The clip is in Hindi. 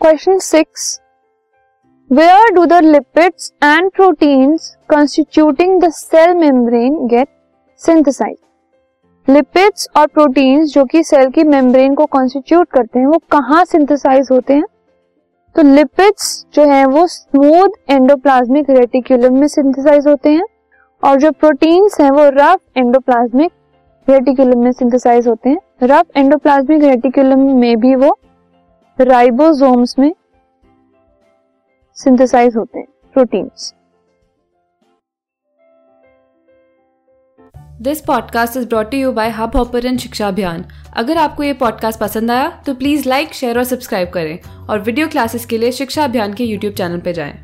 Question six where do the lipids and proteins constituting the cell membrane get synthesize lipids और प्रोटीन्स जो कि सेल की मेम्ब्रेन को कॉन्स्टिट्यूट करते हैं, वो कहाँ सिंथेसाइज होते हैं? तो लिपिड्स जो है, वो स्मूथ एंडोप्लाज्मिक रेटिकुलम में सिंथेसाइज होते हैं और जो प्रोटीन्स हैं, वो रफ एंडोप्लाज्मिक रेटिकुलम में सिंथेसाइज होते हैं। रफ एंडोप्लाज्मिक रेटिकुलम में भी वो राइबोसोम्स में सिंथेसाइज होते हैं proteins this podcast is brought you by Hubhopper Shiksha Abhiyan अगर आपको ये पॉडकास्ट पसंद आया तो प्लीज़ लाइक शेयर और सब्सक्राइब करें। और वीडियो क्लासेस के लिए शिक्षा अभियान के यूट्यूब चैनल पर जाएँ।